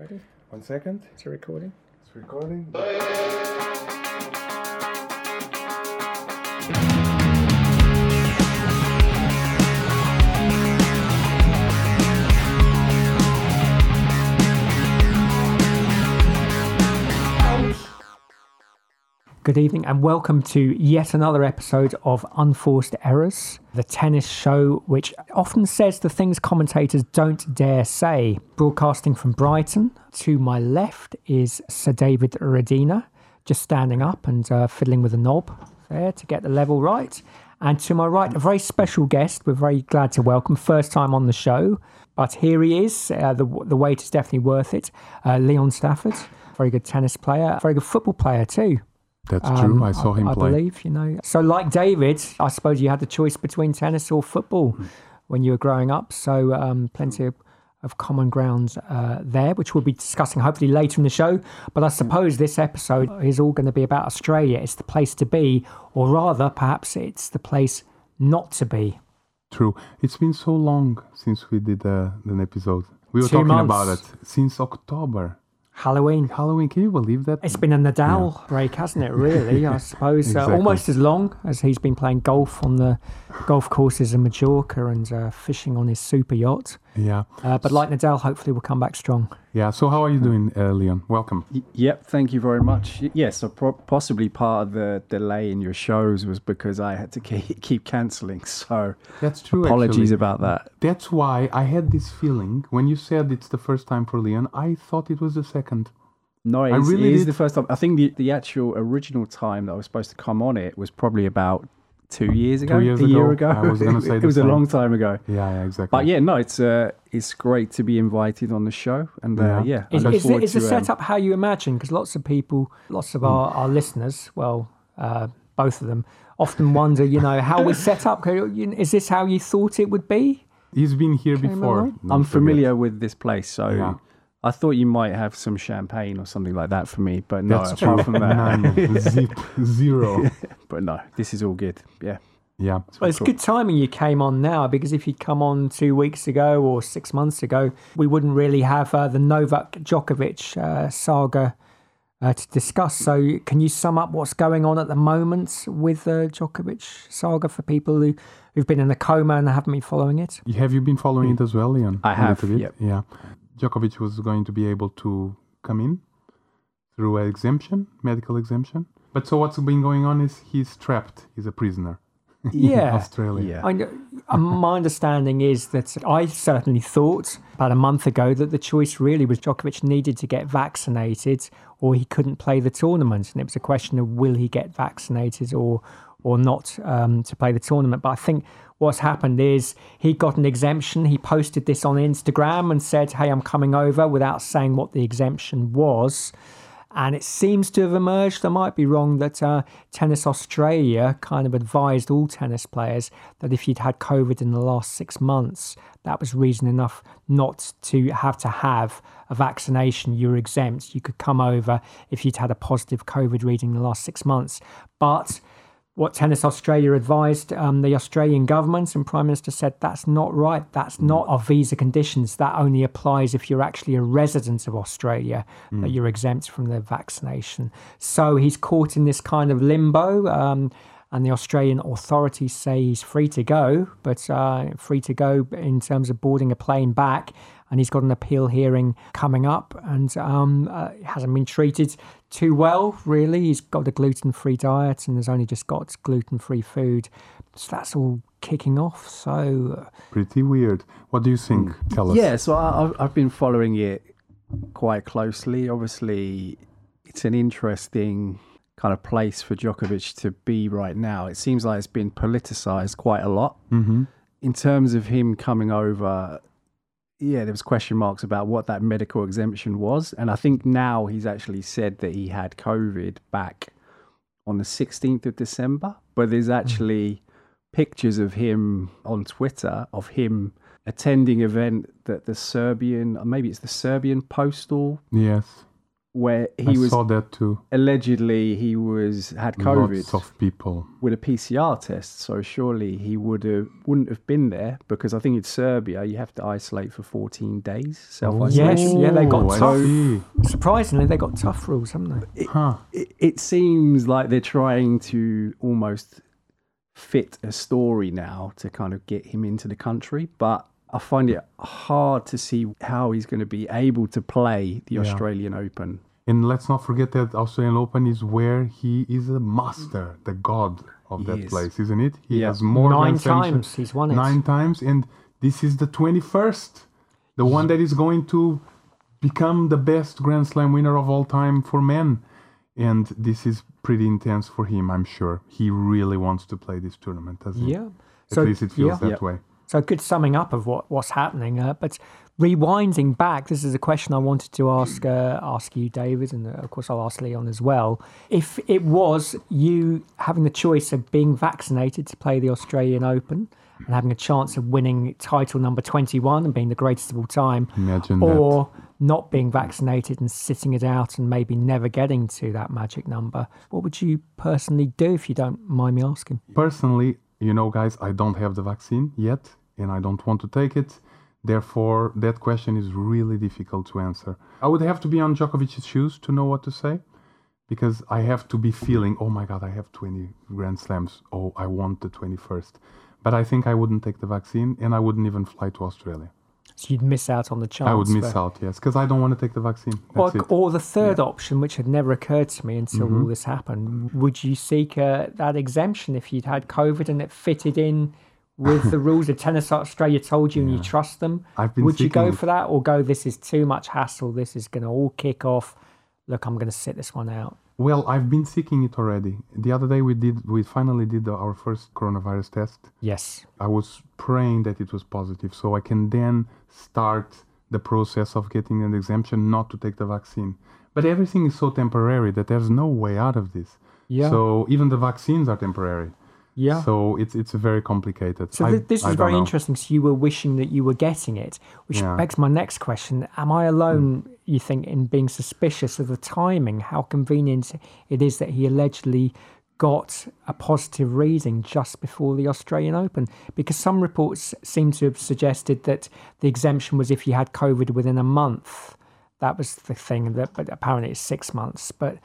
Ready? One second. It's a recording. It's recording. Good evening and welcome to yet another episode of Unforced Errors, the tennis show which often says the things commentators don't dare say. Broadcasting from Brighton, to my left is Sir David Redina, just standing up and uh, fiddling with a knob there to get the level right. And to my right, a very special guest we're very glad to welcome, first time on the show, but here he is. Uh, the, the wait is definitely worth it. Uh, Leon Stafford, very good tennis player, very good football player too. That's true. I saw him Um, I play. believe, you know. So, like David, I suppose you had the choice between tennis or football Hmm. when you were growing up. So, um, plenty of, of common grounds uh, there, which we'll be discussing hopefully later in the show. But I Hmm. suppose this episode is all going to be about Australia. It's the place to be, or rather, perhaps it's the place not to be. True. It's been so long since we did uh, an episode. We were Two talking about it since October. Halloween. Halloween. Can you believe that? It's been a Nadal break, hasn't it? Really, I suppose. Exactly. Uh, almost as long as he's been playing golf on the golf courses in Majorca and uh, fishing on his super yacht. Yeah. Uh, but like Nadal, hopefully we'll come back strong. Yeah. So how are you doing, uh, Leon? Welcome. Y- Yep, thank you very much. Y- Yes, so pro- possibly part of the delay in your shows was because I had to keep, keep cancelling. So That's true. apologies actually. about that. That's why I had this feeling when you said it's the first time for Leon. I thought it was the second. No, it I is, really it is did- the first time. I think the, the actual original time that I was supposed to come on it was probably about two years ago. years a year ago, ago. I was gonna say it the was a long time ago. Yeah. Yeah. Exactly. But yeah, no, it's uh, it's great to be invited on the show, and uh, Yeah. yeah, I Is, look is, the, forward is the to, um, setup how you imagine? Because lots of people, lots of our, our listeners, well, uh, both of them, often wonder, you know, how we set up. Is this how you thought it would be? He's been here Came before. I'm familiar with this place, so Yeah. I thought you might have some champagne or something like that for me, but no, That's apart true. from that, None. Zip. Zero. but no, this is all good. Yeah. Yeah. Well, it's cool. good timing you came on now because if you'd come on two weeks ago or six months ago, we wouldn't really have uh, the Novak Djokovic uh, saga uh, to discuss. So, can you sum up what's going on at the moment with the Djokovic saga for people who, who've been in a coma and haven't been following it? Have you been following it as well, Leon? I A have, yep. Yeah. Djokovic was going to be able to come in through an exemption, medical exemption. But so what's been going on is he's trapped. He's a prisoner. in Yeah. Australia. Yeah. I uh, my understanding is that I certainly thought about a month ago that the choice really was Djokovic needed to get vaccinated or he couldn't play the tournament. And it was a question of will he get vaccinated or or not um, to play the tournament. But I think what's happened is he got an exemption. He posted this on Instagram and said, hey, I'm coming over without saying what the exemption was. And it seems to have emerged, I might be wrong, that uh, Tennis Australia kind of advised all tennis players that if you'd had COVID in the last six months, that was reason enough not to have to have a vaccination. You're exempt. You could come over if you'd had a positive COVID reading in the last six months. But what Tennis Australia advised um, the Australian government and Prime Minister said that's not right. That's not our visa conditions. That only applies if you're actually a resident of Australia, that you're exempt from the vaccination. So he's caught in this kind of limbo. Um, and the Australian authorities say he's free to go, but uh, free to go in terms of boarding a plane back. And he's got an appeal hearing coming up, and um, uh, hasn't been treated too well, really. He's got a gluten free diet and has only just got gluten free food. So that's all kicking off. So, uh, Pretty weird. What do you think? Tell us. Yeah, so I, I've, I've been following it quite closely. Obviously, it's an interesting kind of place for Djokovic to be right now. It seems like it's been politicized quite a lot. Mm-hmm. In terms of him coming over, yeah, there was question marks about what that medical exemption was. And I think now he's actually said that he had COVID back on the 16th of December. But there's actually pictures of him on Twitter of him attending event that the Serbian, maybe it's the Serbian postal Yes. Where he I was saw that too. allegedly he was had COVID Lots of people. with a PCR test. So surely he would have wouldn't have been there because I think in Serbia you have to isolate for 14 days self Yes, isolation. yeah, they got Oh, I tough. see. Surprisingly, they got tough rules, haven't they? Huh. It, it seems like they're trying to almost fit a story now to kind of get him into the country, but I find it hard to see how he's going to be able to play the Yeah. Australian Open. And let's not forget that Australian Open is where he is a master, the god of He that is. place, isn't it? He Yeah. has more Nine Grand Slams- times he's won it. Nine times, and this is the twenty-first, the one that is going to become the best Grand Slam winner of all time for men. And this is pretty intense for him, I'm sure. He really wants to play this tournament, doesn't he? Yeah. At So, least it feels yeah. that Yep. way. So a good summing up of what, what's happening. Uh, but rewinding back, this is a question I wanted to ask uh, ask you, David, and uh, of course I'll ask Leon as well. If it was you having the choice of being vaccinated to play the Australian Open and having a chance of winning title number 21 and being the greatest of all time, Imagine that. or not being vaccinated and sitting it out and maybe never getting to that magic number, what would you personally do if you don't mind me asking? Personally, you know, guys, I don't have the vaccine yet, and I don't want to take it. Therefore, that question is really difficult to answer. I would have to be on Djokovic's shoes to know what to say, because I have to be feeling, oh my God, I have 20 Grand Slams. Oh, I want the 21st. But I think I wouldn't take the vaccine, and I wouldn't even fly to Australia. So you'd miss out on the chance. I would miss out, yes, because I don't want to take the vaccine. Or, or the third option, which had never occurred to me until Mm-hmm. all this happened, would you seek uh, that exemption if you'd had COVID and it fitted in with the rules of Tennis Australia told you and you trust them? I've been Would you go for that or go, this is too much hassle, this is going to all kick off? Look, I'm going to sit this one out. Well, I've been seeking it already. The other day we did, we finally did our first coronavirus test. Yes. I was praying that it was positive so I can then start the process of getting an exemption not to take the vaccine. But everything is so temporary that there's no way out of this. Yeah. So even the vaccines are temporary. Yeah. So it's it's very complicated. So I- this is very know. interesting. So you were wishing that you were getting it, which Yeah. begs my next question: Am I hmm. alone? You think in being suspicious of the timing? How convenient it is that he allegedly got a positive reading just before the Australian Open, because some reports seem to have suggested that the exemption was if you had COVID within a month. That was the thing. That, but apparently it's six months. But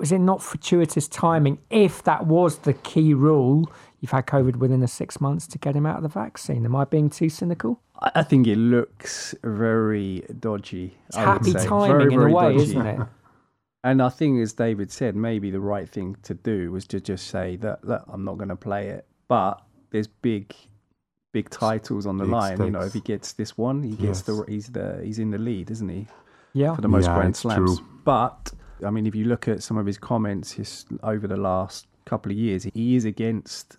was it not fortuitous timing if that was the key rule you've had covid within the six months to get him out of the vaccine am i being too cynical I I think it looks very dodgy. it's I would happy say. timing Very, in very a way dodgy. isn't it And I think, as David said, maybe the right thing to do was to just say that, look, I'm not going to play it. But there's big, big titles on the Big line. You know, if he gets this one, he gets the he's the he's in the lead, isn't he, yeah for the most Yeah, Grand Slams? true. But I mean, if you look at some of his comments his, over the last couple of years, he is against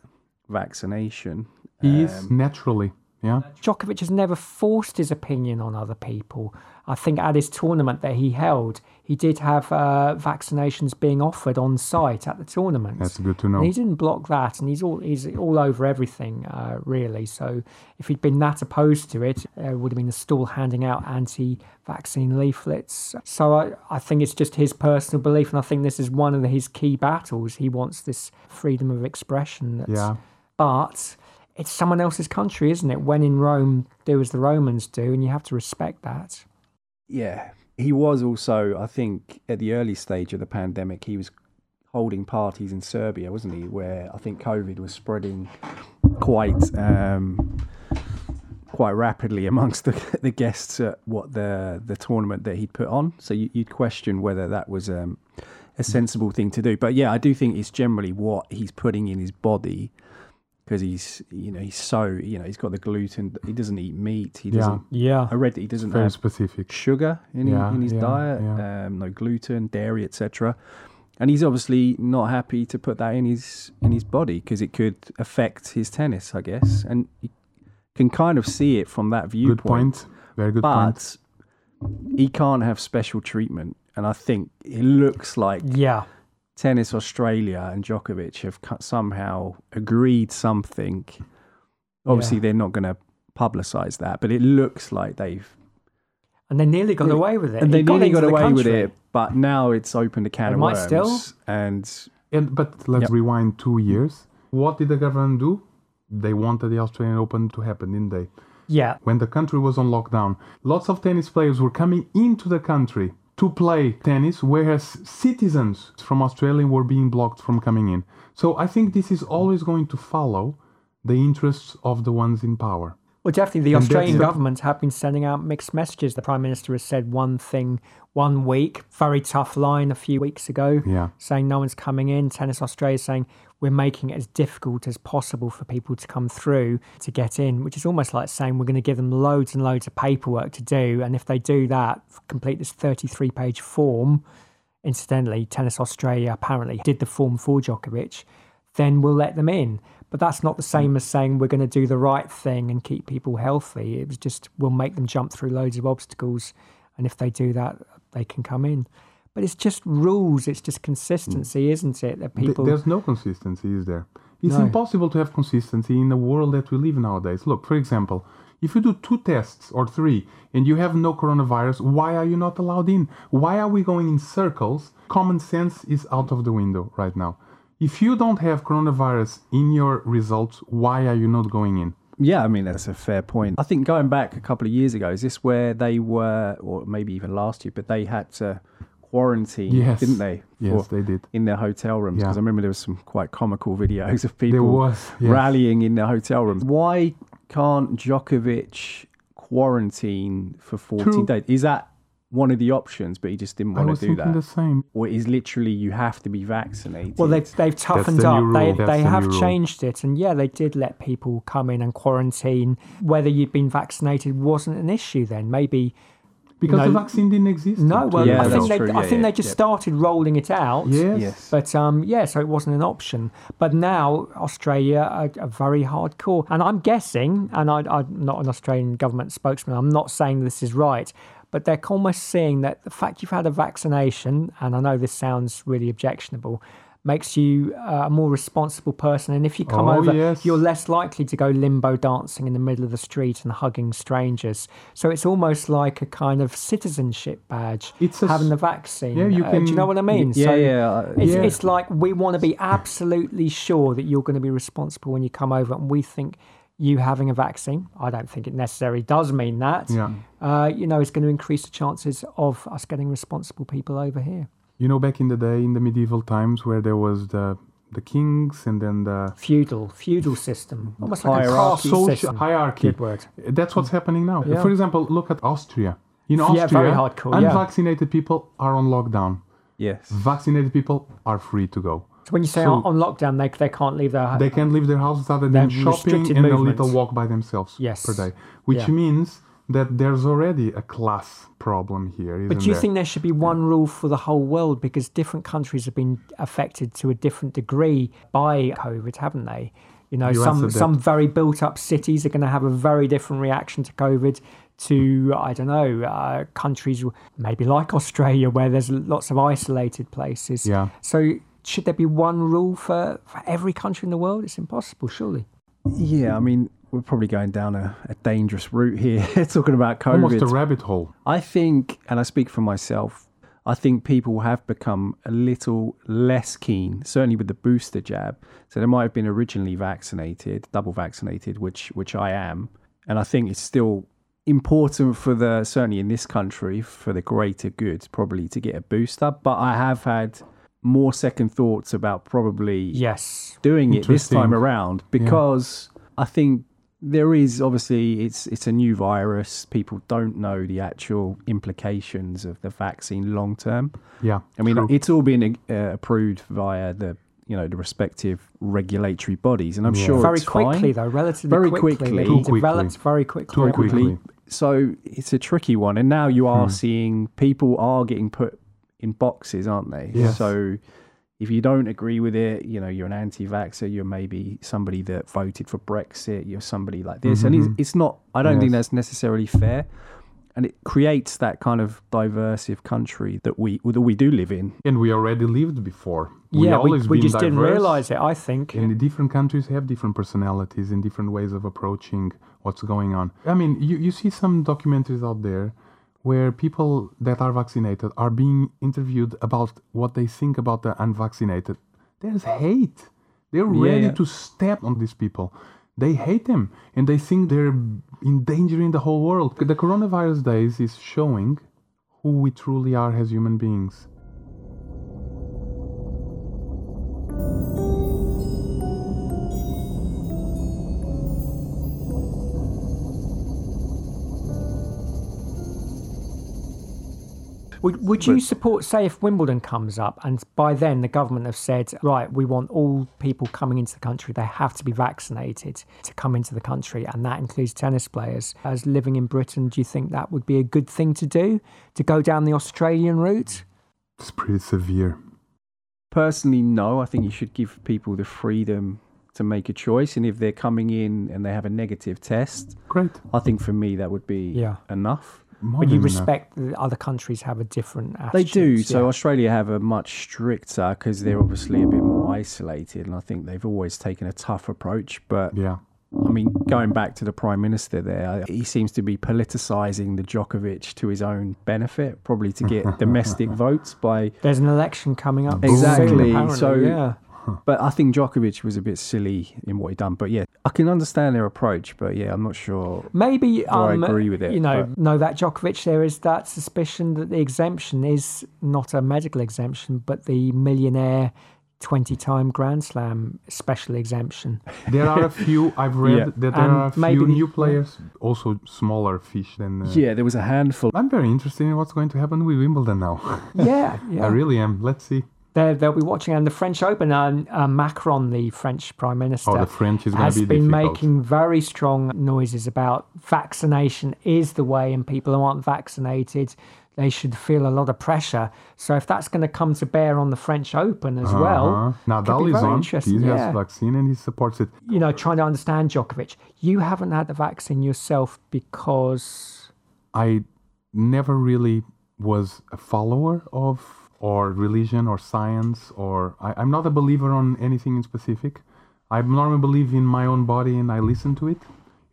vaccination. He is Um, naturally, yeah. Djokovic has never forced his opinion on other people. I think at his tournament that he held, he did have uh, vaccinations being offered on site at the tournament. That's good to And know. he didn't block that, and he's all he's all over everything, uh, really. So if he'd been that opposed to it, it would have been a stall handing out anti-vaccine leaflets. So I, I think it's just his personal belief, and I think this is one of his key battles. He wants this freedom of expression. That's, Yeah. But it's someone else's country, isn't it? When in Rome, do as the Romans do, and you have to respect that. Yeah. He was also, I think, at the early stage of the pandemic, he was holding parties in Serbia, wasn't he? Where I think COVID was spreading quite um, quite rapidly amongst the, the guests at what the the tournament that he'd put on. So you, you'd question whether that was um, a sensible thing to do. But yeah, I do think it's generally what he's putting in his body because he's you know he's so you know he's got the gluten. He doesn't eat meat. He doesn't. Yeah. I read that he doesn't Very have specific. sugar in, Yeah, in his yeah, diet, yeah. um, no gluten, dairy, etc. And he's obviously not happy to put that in his in his body because it could affect his tennis, I guess. And you can kind of see it from that viewpoint. Good point. Very good point. But he can't have special treatment, and I think it looks like Yeah. Tennis Australia and Djokovic have somehow agreed something. Obviously, Yeah. they're not going to publicize that, but it looks like they've And they nearly got away with it. and they It nearly into got the away with it, but now it's opened a can They of might worms. still. And And but let's Yep. rewind two years. What did the government do? They wanted the Australian Open to happen, didn't they? Yeah. When the country was on lockdown, lots of tennis players were coming into the country to play tennis, whereas citizens from Australia were being blocked from coming in. So I think this is always going to follow the interests of the ones in power. Well, definitely, the Australian government have been sending out mixed messages. The Prime Minister has said one thing one week, very tough line a few weeks ago, Yeah. saying no one's coming in. Tennis Australia is saying we're making it as difficult as possible for people to come through to get in, which is almost like saying we're going to give them loads and loads of paperwork to do. And if they do that, complete this 33 page form, incidentally, Tennis Australia apparently did the form for Djokovic, then we'll let them in. But that's not the same as saying we're going to do the right thing and keep people healthy. It was just we'll make them jump through loads of obstacles, and if they do that, they can come in. But it's just rules. It's just consistency, mm. isn't it? That people. There's no consistency, is there? It's No. impossible to have consistency in the world that we live nowadays. Look, for example, if you do two tests or three and you have no coronavirus, why are you not allowed in? Why are we going in circles? Common sense is out of the window right now. If you don't have coronavirus in your results, why are you not going in? Yeah, I mean that's a fair point. I think going back a couple of years ago, is this where they were, or maybe even last year, but they had to quarantine, Yes. didn't they? Yes, for- they did. in their hotel rooms Yeah. because I remember there was some quite comical videos of people was, yes. rallying in their hotel rooms. Why can't Djokovic quarantine for 14 True. days? Is that one of the options, but he just didn't I want was to do that? the same. Or is literally you have to be vaccinated? Well, they've, they've toughened the up. They, that's they the have changed it. And yeah, they did let people come in and quarantine. Whether you'd been vaccinated wasn't an issue then. Maybe. Because No. the vaccine didn't exist. No, well, Yeah, I think, they, true. I think yeah, they just yeah. started rolling it out. Yes. yes. But um, yeah, so it wasn't an option. But now Australia are, are very hardcore, and I'm guessing, and I, I'm not an Australian government spokesman. I'm not saying this is right, but they're almost seeing that the fact you've had a vaccination, and I know this sounds really objectionable, makes you uh, a more responsible person. And if you come Oh, over, yes. you're less likely to go limbo dancing in the middle of the street and hugging strangers. So it's almost like a kind of citizenship badge It's a having the vaccine. Yeah, you Uh, do you know what I mean? yeah, so yeah, It's, Yeah. it's like we want to be absolutely sure that you're going to be responsible when you come over, and we think you having a vaccine. I don't think it necessarily does mean that. Yeah. Uh, you know, it's going to increase the chances of us getting responsible people over here. You know, back in the day, in the medieval times, where there was the the kings and then the Feudal, feudal system, almost like a Hierarchy. caste social system. hierarchy. Good word. That's what's happening now. Yeah. For example, look at Austria. In Yeah, Austria, very hardcore, yeah. unvaccinated people are on lockdown. yes. Vaccinated people are free to go. So when you say So- on, on lockdown, they, they can't leave their They can't leave their houses other than shopping and a little walk by themselves Yes. per day, which Yeah. means that there's already a class problem here, isn't But do you there? think there should be one rule for the whole world because different countries have been affected to a different degree by COVID, haven't they? You know, You some some very built up cities are going to have a very different reaction to COVID to I don't know uh, countries maybe like Australia where there's lots of isolated places. Yeah. So should there be one rule for, for every country in the world? It's impossible, surely. Yeah, I mean, we're probably going down a, a dangerous route here, talking about COVID. Almost a rabbit hole. I think, and I speak for myself, I think people have become a little less keen, certainly with the booster jab. So they might have been originally vaccinated, double vaccinated, which which I am, and I think it's still important for the certainly in this country for the greater good probably to get a booster. But I have had more second thoughts about probably Yes. doing it this time around because I think there is obviously it's it's a new virus. People don't know the actual implications of the vaccine long term. Yeah. I mean, true. it's all been uh, approved via the you know the respective regulatory bodies, and I'm Yeah. sure very it's quickly fine. though, relatively Very quickly. quickly. Too quickly. develops very quickly. Too quickly. So it's a tricky one, and now you Hmm. are seeing people are getting put in boxes, aren't they? Yes. So if you don't agree with it, you know you're an anti-vaxxer. You're maybe somebody that voted for Brexit. You're somebody like this, and it's, it's not. I don't think Mm-hmm. That's necessarily fair, and it creates that kind of diversive country that we that we do live in. and we already lived before. yeah, we, always we been just didn't realize it. I think. And the different countries have different personalities and different ways of approaching what's going on. I mean, you, you see some documentaries out there where people that are vaccinated are being interviewed about what they think about the unvaccinated, there's hate. They're ready Yeah. to step on these people. They hate them and they think they're endangering the whole world. The coronavirus days is showing who we truly are as human beings. Would, would you support, say, if Wimbledon comes up and by then the government have said, right, we want all people coming into the country, they have to be vaccinated to come into the country, and that includes tennis players. As living in Britain, do you think that would be a good thing to do, to go down the Australian route? It's pretty severe. Personally, no. I think you should give people the freedom to make a choice. And if they're coming in and they have a negative test, Great. I think for me that would be Yeah. enough. But you uh, respect that other countries have a different attitude. They do. So Australia have a much stricter because they're obviously a bit more isolated, and I think they've always taken a tough approach. But Yeah. I mean, going back to the prime minister there, he seems to be politicizing the Djokovic to his own benefit, probably to get domestic votes by. There's an election coming up. Exactly. So- yeah. But I think Djokovic was a bit silly in what he done. But yeah, I can understand their approach. But yeah, I'm not sure. Maybe I um, agree with it, You know, but- no, that Djokovic, there is that suspicion that the exemption is not a medical exemption, but the millionaire 20 time Grand Slam special exemption. There are a few I've read Yeah. that there And are a few maybe- new players, also smaller fish than. Uh, Yeah, there was a handful. I'm very interested in what's going to happen with Wimbledon now. Yeah, yeah. I really am. Let's see. They're, they'll be watching. And the French Open, um, uh, Macron, the French Prime Minister, Oh, the French has be been difficult. making very strong noises about vaccination is the way, and people who aren't vaccinated, they should feel a lot of pressure. So if that's going to come to bear on the French Open as well, Uh-huh. Nadal is on. interesting, He yeah. has vaccine and he supports it. you know, trying to understand Djokovic, you haven't had the vaccine yourself because I never really was a follower of or religion or science or I, I'm not a believer on anything in specific. I normally believe in my own body and I listen to it.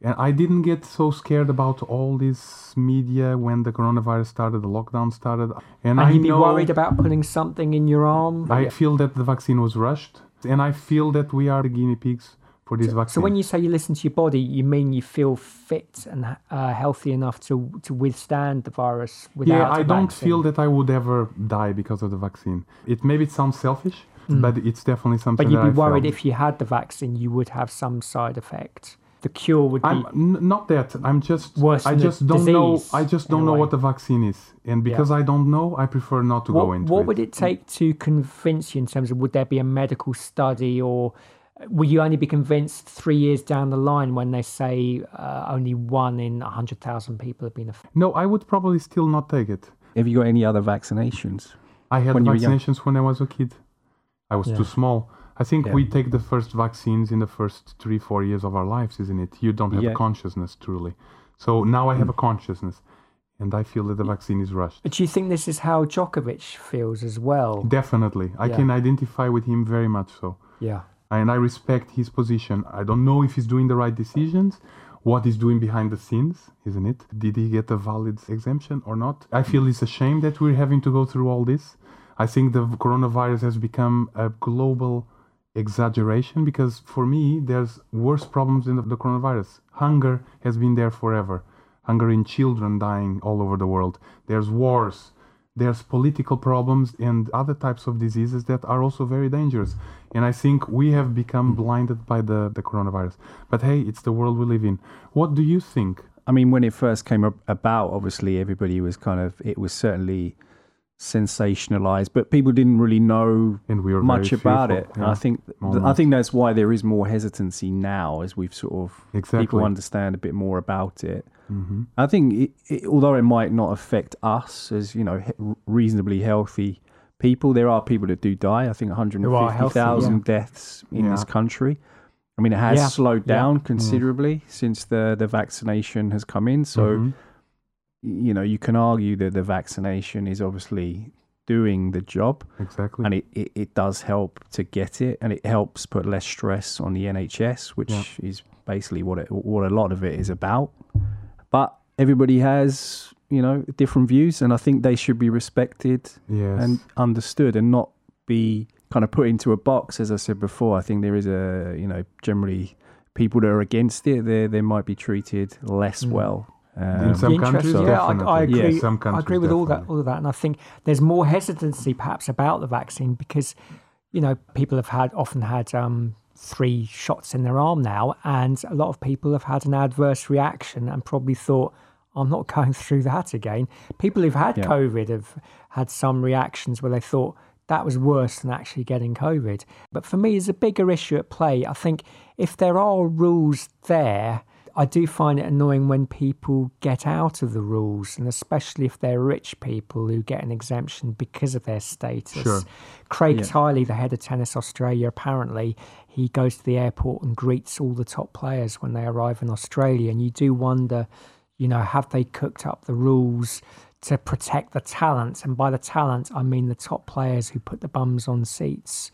And I didn't get so scared about all this media when the coronavirus started, the lockdown started. And, and I you'd be worried about putting something in your arm. I feel that the vaccine was rushed, and I feel that we are the guinea pigs for vaccine. so when you say you listen to your body, you mean you feel fit and uh, healthy enough to to withstand the virus without yeah, I don't feel that I would ever die because of the vaccine. It maybe it sounds selfish, but it's definitely something. Mm. But you'd be I worried felt. if you had the vaccine, you would have some side effect. The cure would be I'm n- not that. I'm just. Worse I just don't know. I just don't know what the vaccine is, and because I don't know, I prefer not to go what, into what it. would it take to convince you in terms of would there be a medical study or will you only be convinced three years down the line when they say uh, only one in 100,000 people have been affected? No, I would probably still not take it. Have you got any other vaccinations? I had When you were young. vaccinations when I was a kid. I was Yeah. too small. I think Yeah. we take the first vaccines in the first three, four years of our lives, isn't it? You don't have Yeah. a consciousness truly. So now I have a consciousness, and I feel that the vaccine is rushed. But do you think this is how Djokovic feels as well? Definitely, I Yeah. can identify with him very much so, Yeah. And I respect his position. I don't know if he's doing the right decisions. What he's doing behind the scenes, isn't it? Did he get a valid exemption or not? I feel it's a shame that we're having to go through all this. I think the coronavirus has become a global exaggeration because for me, there's worse problems than the, coronavirus. Hunger has been there forever. Hunger in children dying all over the world. There's wars. There's political problems and other types of diseases that are also very dangerous. And I think we have become blinded by the, the coronavirus. But hey, it's the world we live in. What do you think? I mean, when it first came about, obviously everybody was kind of, it was certainly sensationalized, but people didn't really know And we much about fearful, it. And yeah. I think, th- I think that's why there is more hesitancy now as we've sort of, Exactly. people understand a bit more about it. hmm I think, it, it, although it might not affect us as, you know, he- reasonably healthy people, there are people that do die. I think are healthy, 150,000 deaths in this country. I mean, it has Yeah, slowed yeah. down considerably since the, the vaccination has come in. So, Mhm. You know, you can argue that the vaccination is obviously doing the job Exactly. and it, it, it does help to get it and it helps put less stress on the NHS, which Yeah. is basically what it, what a lot of it is about. But everybody has you know, different views, and I think they should be respected Yes. and understood, and not be kind of put into a box. As I said before, I think there is a, you know, generally people that are against it, they they might be treated less Mm. well. In Um, some countries, interesting. yeah, I, I agree. Yeah, some I agree with all that, all of that, and I think there's more hesitancy perhaps about the vaccine because, you know, people have had often had um, three shots in their arm now, and a lot of people have had an adverse reaction and probably thought, "I'm not going through that again." People who've had Yeah. COVID have had some reactions where they thought that was worse than actually getting COVID. But for me, there's a bigger issue at play. I think if there are rules there, I do find it annoying when people get out of the rules, and especially if they're rich people who get an exemption because of their status. Sure. Craig Yeah. Tiley, the head of Tennis Australia, apparently he goes to the airport and greets all the top players when they arrive in Australia, and you do wonder, you know, have they cooked up the rules? To protect the talent, and by the talent, I mean the top players who put the bums on seats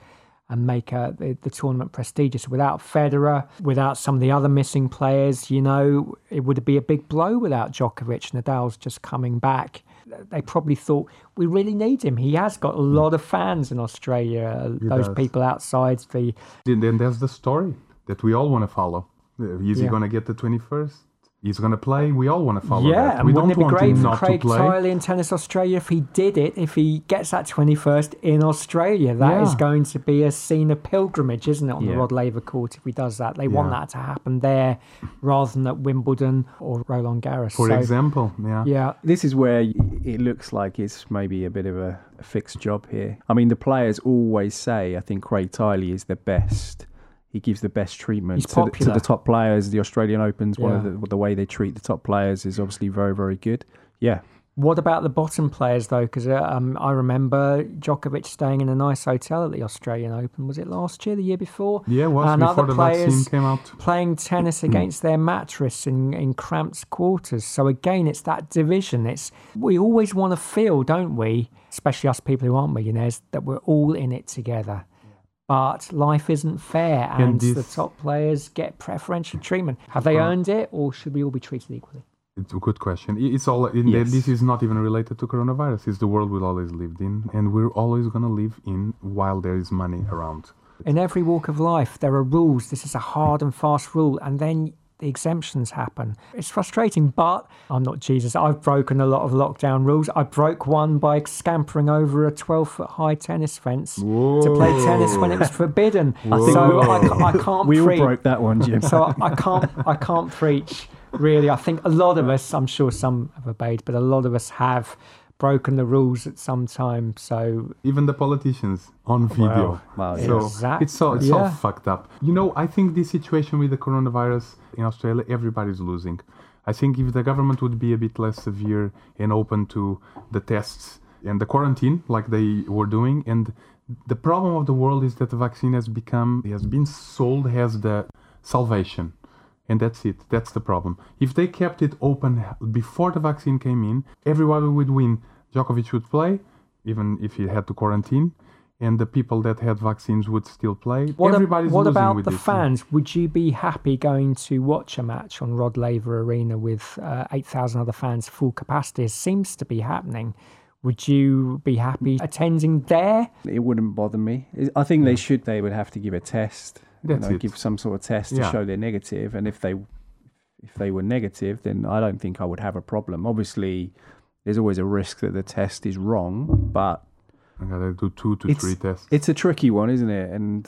and make uh, the, the tournament prestigious. Without Federer, without some of the other missing players, you know, it would be a big blow without Djokovic. Nadal's just coming back. They probably thought we really need him. He has got a lot of fans in Australia. uh, He those does. people outside the Then, then there's the story that we all want to follow. Uh, Is he going to get the 21st? He's going to play. We all want to follow yeah, that. We wouldn't don't it be want great for Craig to. Tiley in Tennis Australia if he did it? If he gets that twenty first in Australia, that is Yeah. going to be a scene of pilgrimage, isn't it? On the Yeah. Rod Laver Court, if he does that, they want that to happen there rather than at Wimbledon or Roland Garros. For So, example, yeah. yeah, this is where it looks like it's maybe a bit of a, a fixed job here. I mean, the players always say, I think Craig Tiley is the best. He gives the best treatment to the, to the top players. The Australian Open's one of the, the way they treat the top players is obviously very, very good. Yeah, What about the bottom players though? Because uh, um, I remember Djokovic staying in a nice hotel at the Australian Open. Was it last year, the year before? Yeah, it was And other players vaccine came out. playing tennis against their mattress in, in cramped quarters. So again, it's that division. It's we always want to feel, don't we? Especially us people who aren't millionaires, that we're all in it together. But life isn't fair, and, And the top players get preferential treatment. Have they Uh, earned it, or should we all be treated equally? It's a good question. It's all in the, Yes. this is not even related to coronavirus. It's the world we've always lived in, and we're always going to live in while there is money around. In every walk of life, there are rules. This is a hard and fast rule, and then the exemptions happen. It's frustrating, but I'm not Jesus. I've broken a lot of lockdown rules. I broke one by scampering over a 12 foot high tennis fence to play tennis when it was forbidden. So I, I can't we all broke that one, Jim. so I, I can't I can't preach really. I think a lot of us, I'm sure some have obeyed, but a lot of us have broken the rules at some time. So Even the politicians on video. Wow, So Exact- it's all it's all fucked up. You know, I think this situation with the coronavirus in Australia, everybody's losing. I think if the government would be a bit less severe and open to the tests and the quarantine like they were doing, and the problem of the world is that the vaccine has become has been sold as the salvation. And that's it. That's the problem. If they kept it open before the vaccine came in, everybody would win. Djokovic would play, even if he had to quarantine, and the people that had vaccines would still play. What, a- what losing about with the this. fans? Would you be happy going to watch a match on Rod Laver Arena with uh, 8,000 other fans, full capacity? It seems to be happening. Would you be happy attending there? it wouldn't bother me. I think they should. They would have to give a test. You know, it. give some sort of test to Yeah. show they're negative, and if they if they were negative, then I don't think I would have a problem. Obviously, there's always a risk that the test is wrong, but I gotta do two to three tests. it's a tricky one, isn't it? And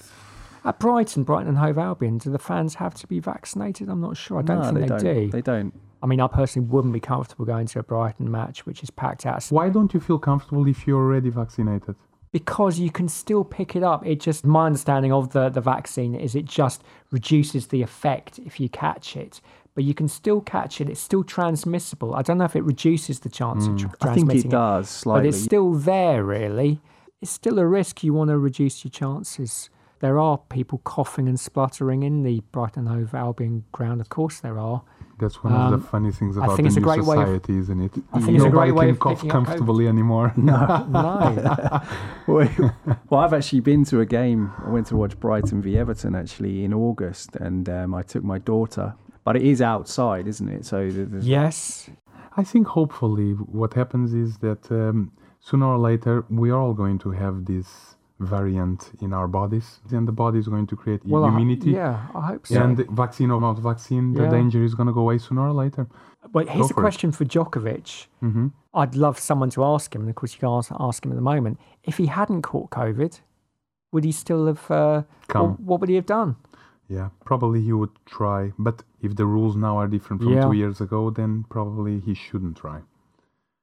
At Brighton, Brighton and Hove Albion, do the fans have to be vaccinated? I'm not sure. I don't no, think they, don't. do. They don't. I mean, I personally wouldn't be comfortable going to a Brighton match, which is packed out. Why don't you feel comfortable if you're already vaccinated? Because you can still pick it up. It just my understanding of the the vaccine is it just reduces the effect if you catch it, but you can still catch it. It's still transmissible. I don't know if it reduces the chance of hmm. tr- I think transmitting it does slightly. but it's still there. Really, it's still a risk. You want to reduce your chances. There are people coughing and spluttering in the Brighton Hove Albion ground. Of course, there are. That's one of Um, the funny things I about think the it's a new great way of- society, isn't it? I think it's a Nobody great way can of cough picking COVID. comfortably anymore. No, well, well, I've actually been to a game. I went to watch Brighton v Everton actually in August, and um, I took my daughter. But it is outside, isn't it? So the, the, Yes. I think hopefully what happens is that um, sooner or later we are all going to have this variant in our bodies, and the body is going to create Well, I immunity. yeah, I hope so. And vaccine or not vaccine, the Yeah. danger is going to go away sooner or later. But here's Go a for it. question for Djokovic. hmm I'd love someone to ask him, and of course you can ask, ask him at the moment. If he hadn't caught COVID, would he still have? Uh, Come. what, what would he have done? Yeah, probably he would try. But if the rules now are different from Yeah. two years ago, then probably he shouldn't try.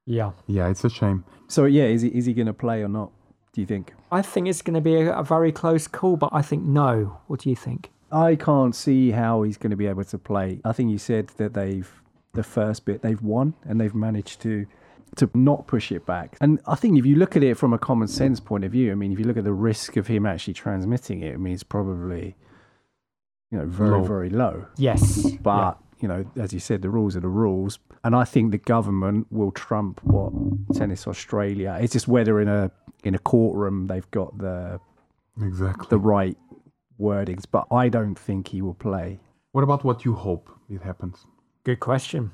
Yeah, Yeah, it's a shame. So yeah, is he is he going to play or not? Do you think? I think it's going to be a, a very close call, but I think no. What do you think? I can't see how he's going to be able to play. I think you said that they've the first bit they've won and they've managed to to not push it back. And I think if you look at it from a common sense point of view, I mean, if you look at the risk of him actually transmitting it, I mean, it's probably you know very Low. very low. Yes, But you know, as you said, the rules are the rules, and I think the government will trump what Tennis Australia. It's just whether in a in a courtroom they've got the Exactly. the right wordings, but I don't think he will play. What about what you hope it happens? good question.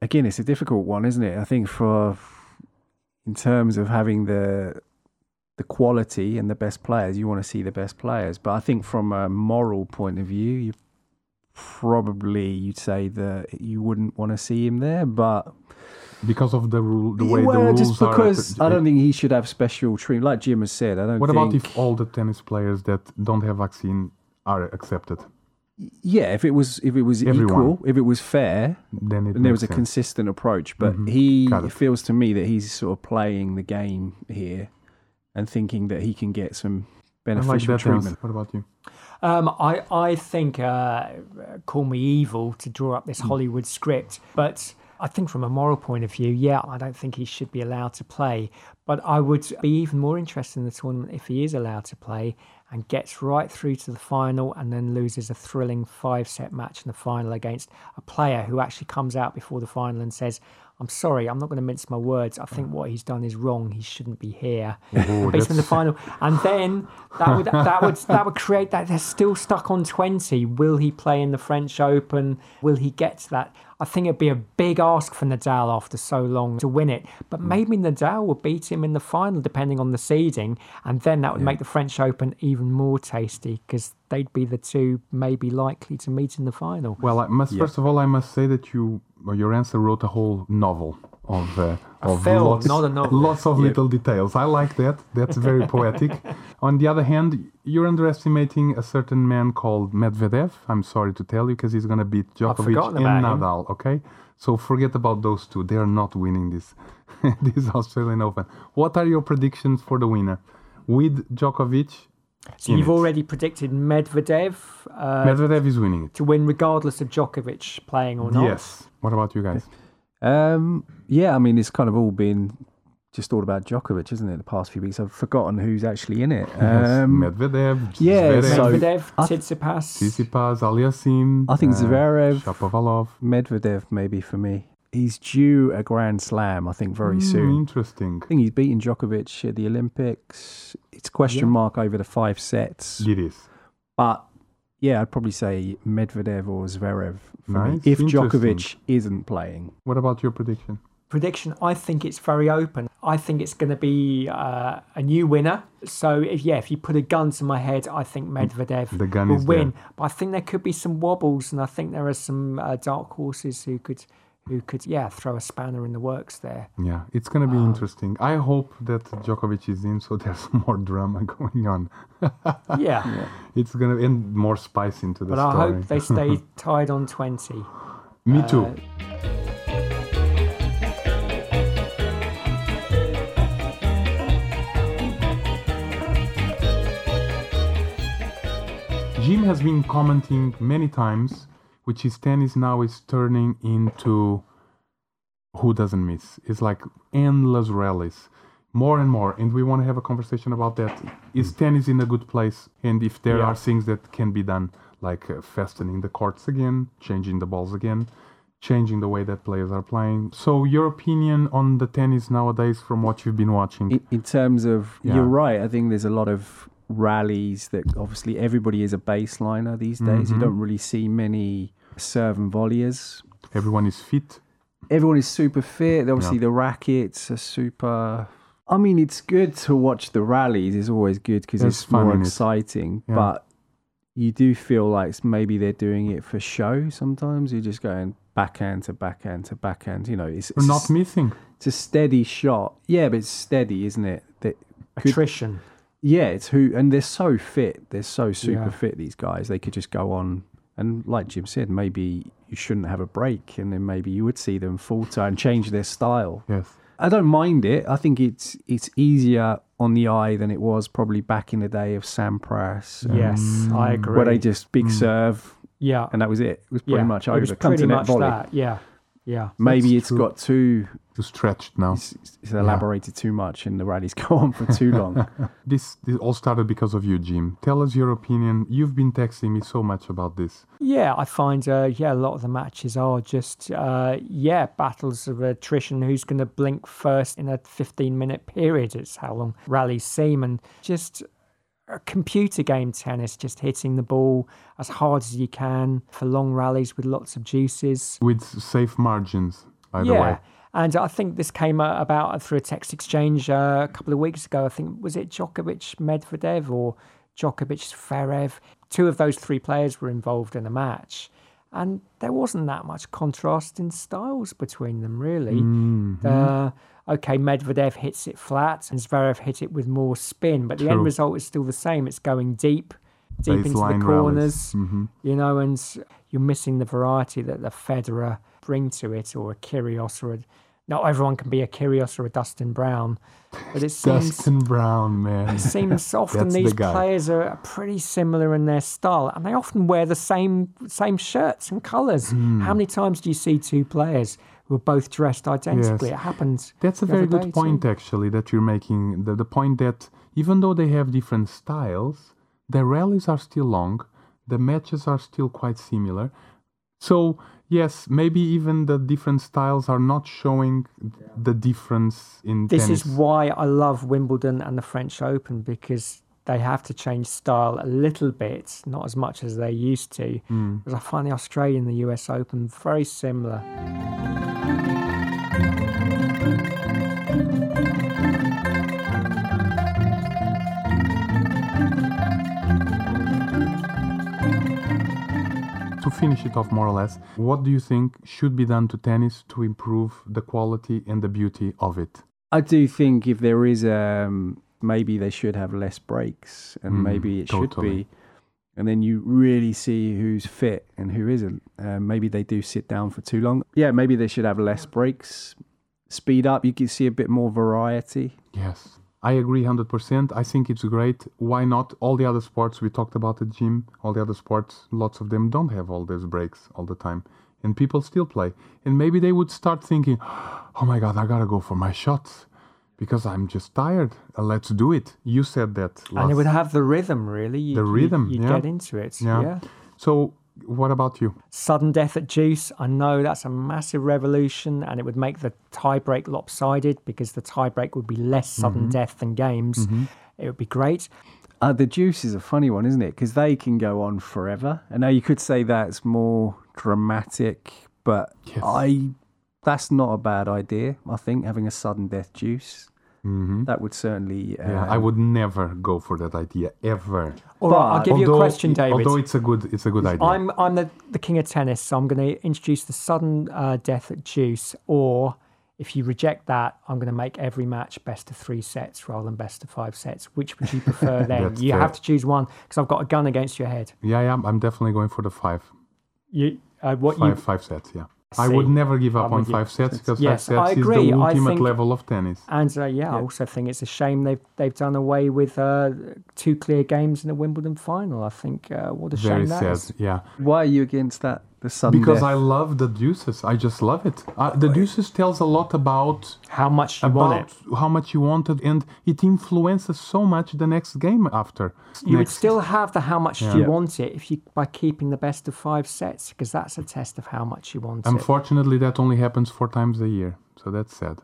Again, it's a difficult one, isn't it? I think for in terms of having the the quality and the best players, you want to see the best players. But I think from a moral point of view, you probably you'd say that you wouldn't want to see him there. But Because of the rule, the way well, the rules just are. because I don't think he should have special treatment. Like Jim has said, I don't. What think, about if all the tennis players that don't have vaccine are accepted? Yeah, if it was if it was Everyone. equal, if it was fair, Then it and there was a sense. consistent approach. But Mhm. he it. feels to me that he's sort of playing the game here and thinking that he can get some I like beneficial treatment. What about you? Um, I I think uh, call me evil to draw up this Hmm. Hollywood script, but I think from a moral point of view, yeah, I don't think he should be allowed to play. But I would be even more interested in the tournament if he is allowed to play and gets right through to the final and then loses a thrilling five set match in the final against a player who actually comes out before the final and says, I'm sorry, I'm not going to mince my words. I think what he's done is wrong. He shouldn't be here. Oh, Beats him in the final, and then that would that would that would create that they're still stuck on twenty. Will he play in the French Open? Will he get to that? I think it'd be a big ask for Nadal after so long to win it, but Hmm. maybe Nadal would beat him in the final depending on the seeding, and then that would make the French Open even more tasty because they'd be the two maybe likely to meet in the final. Well, I must first of all, I must say that you, well, your answer wrote a whole novel of uh, of film, lots, not a novel. lots of little details. I like that. That's very poetic. On the other hand, you're underestimating a certain man called Medvedev. I'm sorry to tell you, because he's going to beat Djokovic and about him. Nadal. Okay, so forget about those two. They are not winning this this Australian Open. What are your predictions for the winner? With Djokovic, So you've it. already predicted Medvedev uh, Medvedev is winning it. to win regardless of Djokovic playing or not. Yes. What about you guys? Um, yeah, I mean, it's kind of all been just all about Djokovic, isn't it? The past few weeks, I've forgotten who's actually in it. Yes, Um, Medvedev, yeah, Zverev, so- Medvedev, I th- Tsitsipas. Tsitsipas, Aliassime. I think uh, Zverev- Shapovalov. Medvedev, maybe for me. He's due a Grand Slam, I think, very Hmm, soon. Interesting. I think he's beaten Djokovic at the Olympics. It's question Yeah. mark over the five sets. It is. But yeah, I'd probably say Medvedev or Zverev for me. Nice, If interesting. Djokovic isn't playing. What about your prediction? Prediction, I think it's very open. I think it's going to be uh, a new winner. So, if, yeah, if you put a gun to my head, I think Medvedev The gun will win. there. But I think there could be some wobbles, and I think there are some uh, dark horses who could, who could, yeah, throw a spanner in the works there. Yeah, it's going to be interesting. I hope that Djokovic is in so there's more drama going on. Yeah, It's going to end more spice into the but I hope they stay tied on twenty. Me too. Uh, Jim has been commenting many times, which is tennis now is turning into who doesn't miss. It's like endless rallies, more and more. And we want to have a conversation about that. Is tennis in a good place? And if there Yeah. are things that can be done, like uh, fastening the courts again, changing the balls again, changing the way that players are playing. So, your opinion on the tennis nowadays from what you've been watching? In, in terms of, Yeah. you're right. I think there's a lot of rallies that obviously everybody is a baseliner these days. You Mhm. don't really see many serve and volleyers. Everyone is fit. everyone is super fit. Obviously, the rackets are super. I mean, it's good to watch the rallies. It's always good because it's fun more in it. exciting. Yeah. But you do feel like maybe they're doing it for show. Sometimes you're just going backhand to backhand to backhand. You know, it's, it's, not missing. it's a steady shot. Yeah, but it's steady, isn't it? That could- Attrition. Yeah, it's who, and they're so fit. They're so super Yeah. fit. These guys, they could just go on. And like Jim said, maybe you shouldn't have a break, and then maybe you would see them falter and change their style. Yes. I don't mind it. I think it's it's easier on the eye than it was probably back in the day of Sampras. Yes, I agree. Where they just big mm. serve yeah, and that was it. It was pretty yeah. much It was pretty much volley. that. Yeah, yeah. Maybe That's it's true. got too Too stretched now. it's, it's elaborated too much, and the rallies go on for too long. This, this all started because of you, Jim. Tell us your opinion. You've been texting me so much about this. Yeah, I find uh, yeah a lot of the matches are just uh, yeah battles of attrition. Who's going to blink first in a 15 minute period? It's how long rallies seem, and just a computer game tennis, just hitting the ball as hard as you can for long rallies with lots of deuces. With safe margins, by the yeah. way. And I think this came about through a text exchange uh, a couple of weeks ago. I think was it Djokovic Medvedev or Djokovic Zverev. Two of those three players were involved in a match, and there wasn't that much contrast in styles between them, really. Mm-hmm. Uh, okay, Medvedev hits it flat, and Zverev hit it with more spin, but the end result is still the same. It's going deep, deep into the corners Mhm. you know, and you're missing the variety that the Federer bring to it, or a Kyrgios, or a, not everyone can be a Kyrgios or a Dustin Brown, but it seems Dustin Brown, man. it seems often That's the these players are pretty similar in their style, and they often wear the same same shirts and colours. Hmm. How many times do you see two players who are both dressed identically? Yes. It happens. That's a very good point, too. actually, that you're making. The, the point that even though they have different styles, the rallies are still long, the matches are still quite similar. So, yes, maybe even the different styles are not showing the difference in This tennis. is why I love Wimbledon and the French Open because they have to change style a little bit, not as much as they used to. Because I find the Australian, the US Open very similar. Finish it off more or less, what do you think should be done to tennis to improve the quality and the beauty of it? I do think if there is um maybe they should have less breaks and Mm, maybe it should be and then you really see who's fit and who isn't. Uh, maybe they do sit down for too long. Yeah, maybe they should have less breaks. Speed up. You can see a bit more variety. Yes, I agree 100%. I think it's great. Why not? All the other sports we talked about at gym, all the other sports, lots of them don't have all those breaks all the time. And people still play. And maybe they would start thinking, oh my God, I gotta go for my shots because I'm just tired. Let's do it. You said that. And it would have the rhythm, really. You, The rhythm, You, yeah. get into it. Yeah. yeah. So, what about you? Sudden death at deuce. I know that's a massive revolution and it would make the tiebreak lopsided because the tiebreak would be less sudden Mm-hmm. death than games. It would be great. Uh, the deuce is a funny one, isn't it? Because they can go on forever. I know you could say that's more dramatic, but Yes. I that's not a bad idea. I think having a sudden death deuce hmm that would certainly. Uh, Yeah, I would never go for that idea ever. All right, I'll But- give you a Although- question, David. Although it's a good, it's a good idea. I'm I'm the, the king of tennis, so I'm going to introduce the sudden uh, death at deuce. Or if you reject that, I'm going to make every match best of three sets rather than best of five sets. Which would you prefer then? You fair. have to choose one because I've got a gun against your head. yeah, yeah, I'm definitely going for the five. You uh, what Five, you five sets, yeah. I would never give up I'm on five sets because Yes, five I sets is the ultimate think- level of tennis. and uh, yeah, I also think it's a shame they've they've done away with uh, two clear games in a Wimbledon final. I think uh, what a Very shame that sad, is. yeah. Why are you against that? The sudden Because death? I love the deuces. I just love it. Uh, the deuces tells a lot about How much you want about it. how much you wanted, and it influences so much the next game after. You would still have the how much Yeah. you want it if you by keeping the best of five sets because that's a test of how much you want it. Unfortunately, that only happens four times a year, so that's sad.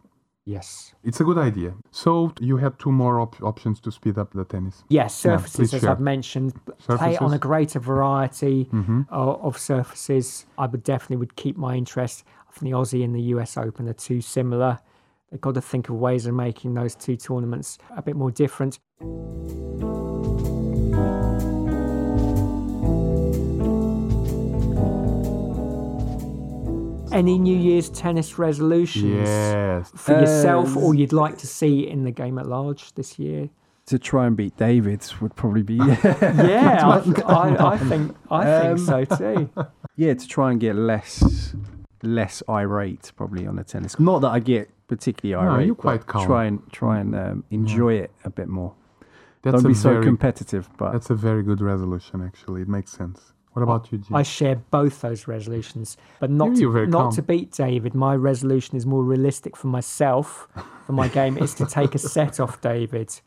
Yes. It's a good idea. So you had two more op- options to speed up the tennis. Yes, surfaces, please as share. I've mentioned, play on a greater variety Mm-hmm. of, of surfaces. I would definitely would keep my interest. I think the Aussie and the US Open are too similar. They've got to think of ways of making those two tournaments a bit more different. Any New Year's tennis resolutions Yes. for yourself or you'd like to see in the game at large this year? To try and beat David's would probably be Yeah, I, I, I think I Um, think so too. yeah to try and get less less irate probably on the tennis. Not that I get particularly irate. No, irate. you're quite calm. Try and try and um, enjoy it a bit more. That's Don't a be so competitive. But That's a very good resolution, actually. It makes sense. What about you, Jim? I share both those resolutions, but not to, not calm. to beat David. My resolution is more realistic for myself. For my game, is to take a set off David,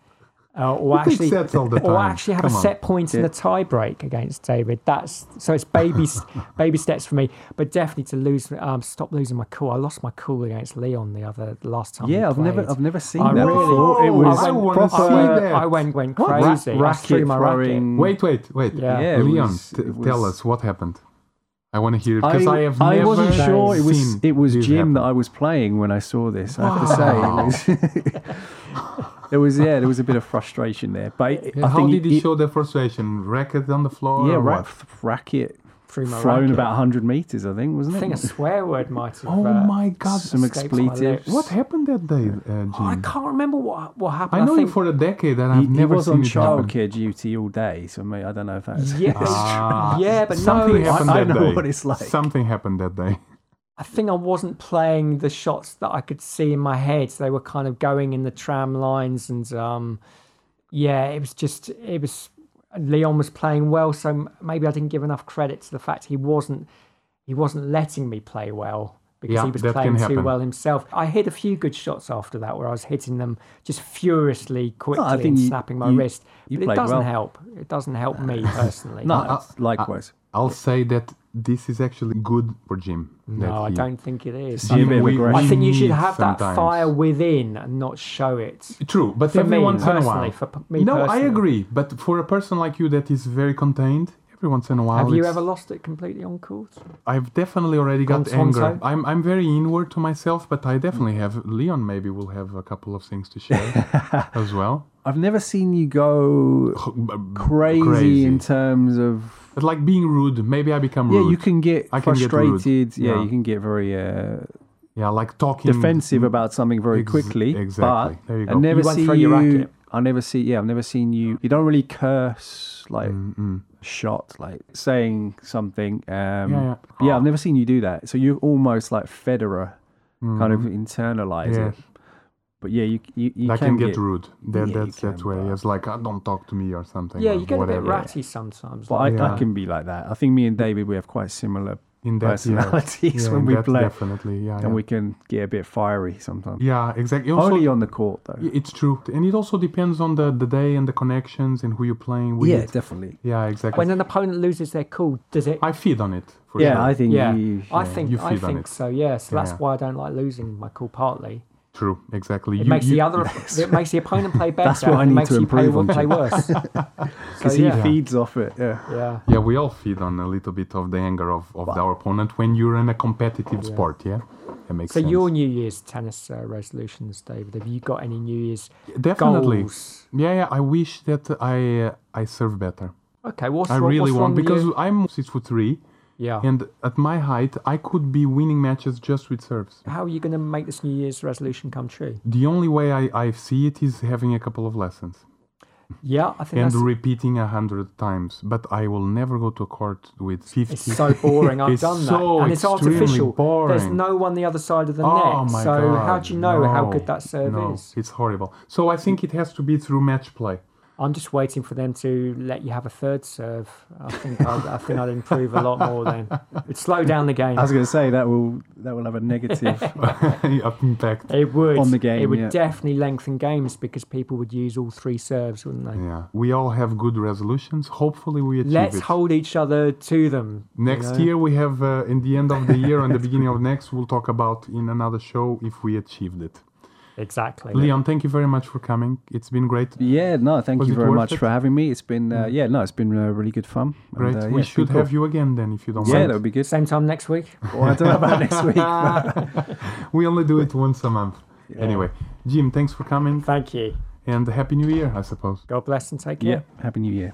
uh, or actually, sets all the or actually have Come a on. set point in Yeah. a tie break against David. That's so it's baby baby steps for me, but definitely to lose um, stop losing my cool. I lost my cool against Leon the other the last time. yeah, I've never. I've never seen I that really- before. It Whoa, was I I went, wanna proper see I, that. I went went Ra- crazy. I threw racket my racket. Wait, wait, wait. Yeah. Yeah, Leon, was- t- it tell us what happened. I want to hear it because I, have I never wasn't sure it was seen it was Jim happen. that I was playing when I saw this. I have to say, it was, there was yeah, there was a bit of frustration there. But Yeah, I how think did he it- show the frustration? Racket on the floor? Yeah, or ra- what? racket Threw my thrown racket. about 100 meters, I think, wasn't it? I think a swear word might have. Oh uh, my God! some escaped expletives. What happened that day, uh, Jim? I can't remember what what happened. I know think, you for a decade, and I've he never was seen on it happen. childcare duty all day, so mate, I don't know if that's. Yeah, Ah, yeah, but something no, happened I- I that know day. what it's like. Something happened that day. I think I wasn't playing the shots that I could see in my head. So They were kind of going in the tram lines, and um, yeah, it was just it was. Leon was playing well, so maybe I didn't give enough credit to the fact he wasn't he wasn't letting me play well because Yeah, he was playing too well himself. I hit a few good shots after that where I was hitting them just furiously quickly think and you- snapping my you- wrist. you but it doesn't well. help. It doesn't help me personally. No, Uh, it's likewise. I'll say that this is actually good for Jim. that No, I he- don't think it is. See a bit of we- I think you should need have that fire within and not show it. True, but For every me once in a while. for p- me no, I agree. But for a person like you that is very contained, every once in a while. Have you ever lost it completely on court? I've definitely already got Contonto? anger. I'm I'm very inward to myself, but I definitely have. Leon maybe will have a couple of things to share as well. I've never seen you go crazy, in terms of. But like being rude, maybe I become Yeah, you can get I can get rude. frustrated. yeah, Yeah. you can get very uh, Yeah, like talking defensive about something very Ex- quickly. exactly. But There you I never You see you. I never see. Yeah, I've never seen you. You don't really curse like Mm-mm. shot, like saying something. Um, Yeah, yeah. yeah, I've never seen you do that. So you're almost like Federer, kind of Mhm. internalize it. But yeah, you you, you I can, can get, rude. That, Yeah, you that's that's can, where but- he is like, "Ah, don't talk to me or something. Yeah, or you get a bit ratty sometimes. But like I, Yeah. I can be like that. I think me and David we have quite similar in that personalities Yeah, when in we that play, Definitely, yeah. and yeah. we can get a bit fiery sometimes. yeah, exactly. Also, Only on the court though. It's true, and it also depends on the, the day and the connections and who you're playing with. Yeah, definitely. yeah, exactly. when an opponent loses their cool, does it? I feed on it. For Yeah, sure. I think yeah, you. I think You I on think it. so. Yeah, so that's why I don't like losing my cool. Partly, true, exactly. it You- makes you- the other, it makes the opponent play better. That's what I need makes to you play, improve on, play worse. because So, he yeah. feeds off it. Yeah. Yeah. Yeah, we all feed on a little bit of the anger of, of our opponent when you're in a competitive sport. Yeah, that makes So sense. your New Year's tennis uh, resolutions, David? Have you got any New Year's Definitely. goals? Yeah, yeah. I wish that I uh, I serve better. Okay, what's I wrong, really what's want because you? I'm six foot three, yeah. and at my height, I could be winning matches just with serves. How are you going to make this New Year's resolution come true? The only way I, I see it is having a couple of lessons Yeah, I think and that's repeating a hundred times. But I will never go to a court with fifty. it's so boring. I've done that, so and it's artificial. There's no one the other side of the Oh net. so god! how do you know how good that serve no, is? It's horrible. So I think it has to be through match play. I'm just waiting for them to let you have a third serve. I think I'd, I think I'd improve a lot more then. It'd slow down the game. I was going to say that will that will have a negative. impact. It would on the game, It would yeah. definitely lengthen games because people would use all three serves, wouldn't they? Yeah, we all have good resolutions. Hopefully, we achieve Let's it. hold each other to them. you Next know? year, we have uh, in the end of the year and the beginning of next, we'll talk about in another show if we achieved it. Exactly. Leon, thank you very much for coming. It's been great. Yeah, no, thank Was you very much it? for having me. It's been, uh, yeah, no, it's been uh, really good fun. And, Great. uh, we it's been should cool. have you again then, if you don't Yeah, mind. that would be good. Same time next week. Well, I don't know about next week. we only do it once a month. Anyway, Jim, thanks for coming Thank you. and Happy New Year, I suppose. God bless and take care. yeah, happy New Year.